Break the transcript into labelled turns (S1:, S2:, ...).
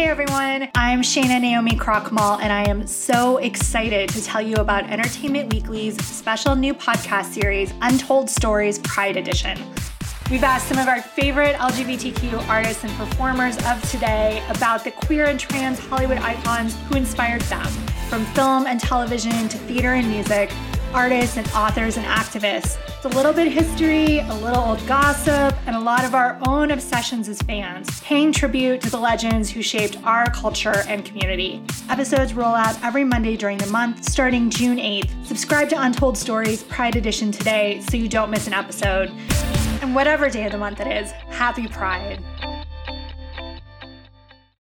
S1: Hey everyone, I'm Shana Naomi Krochmal, and I am so excited to tell you about Entertainment Weekly's special new podcast series, Untold Stories Pride Edition. We've asked some of our favorite LGBTQ artists and performers of today about the queer and trans Hollywood icons who inspired them, from film and television to theater and music, artists and authors and activists. It's a little bit history, a little old gossip, and a lot of our own obsessions as fans, paying tribute to the legends who shaped our culture and community. Episodes roll out every Monday during the month, starting June 8th. Subscribe to Untold Stories Pride Edition today so you don't miss an episode. And whatever day of the month it is, happy Pride.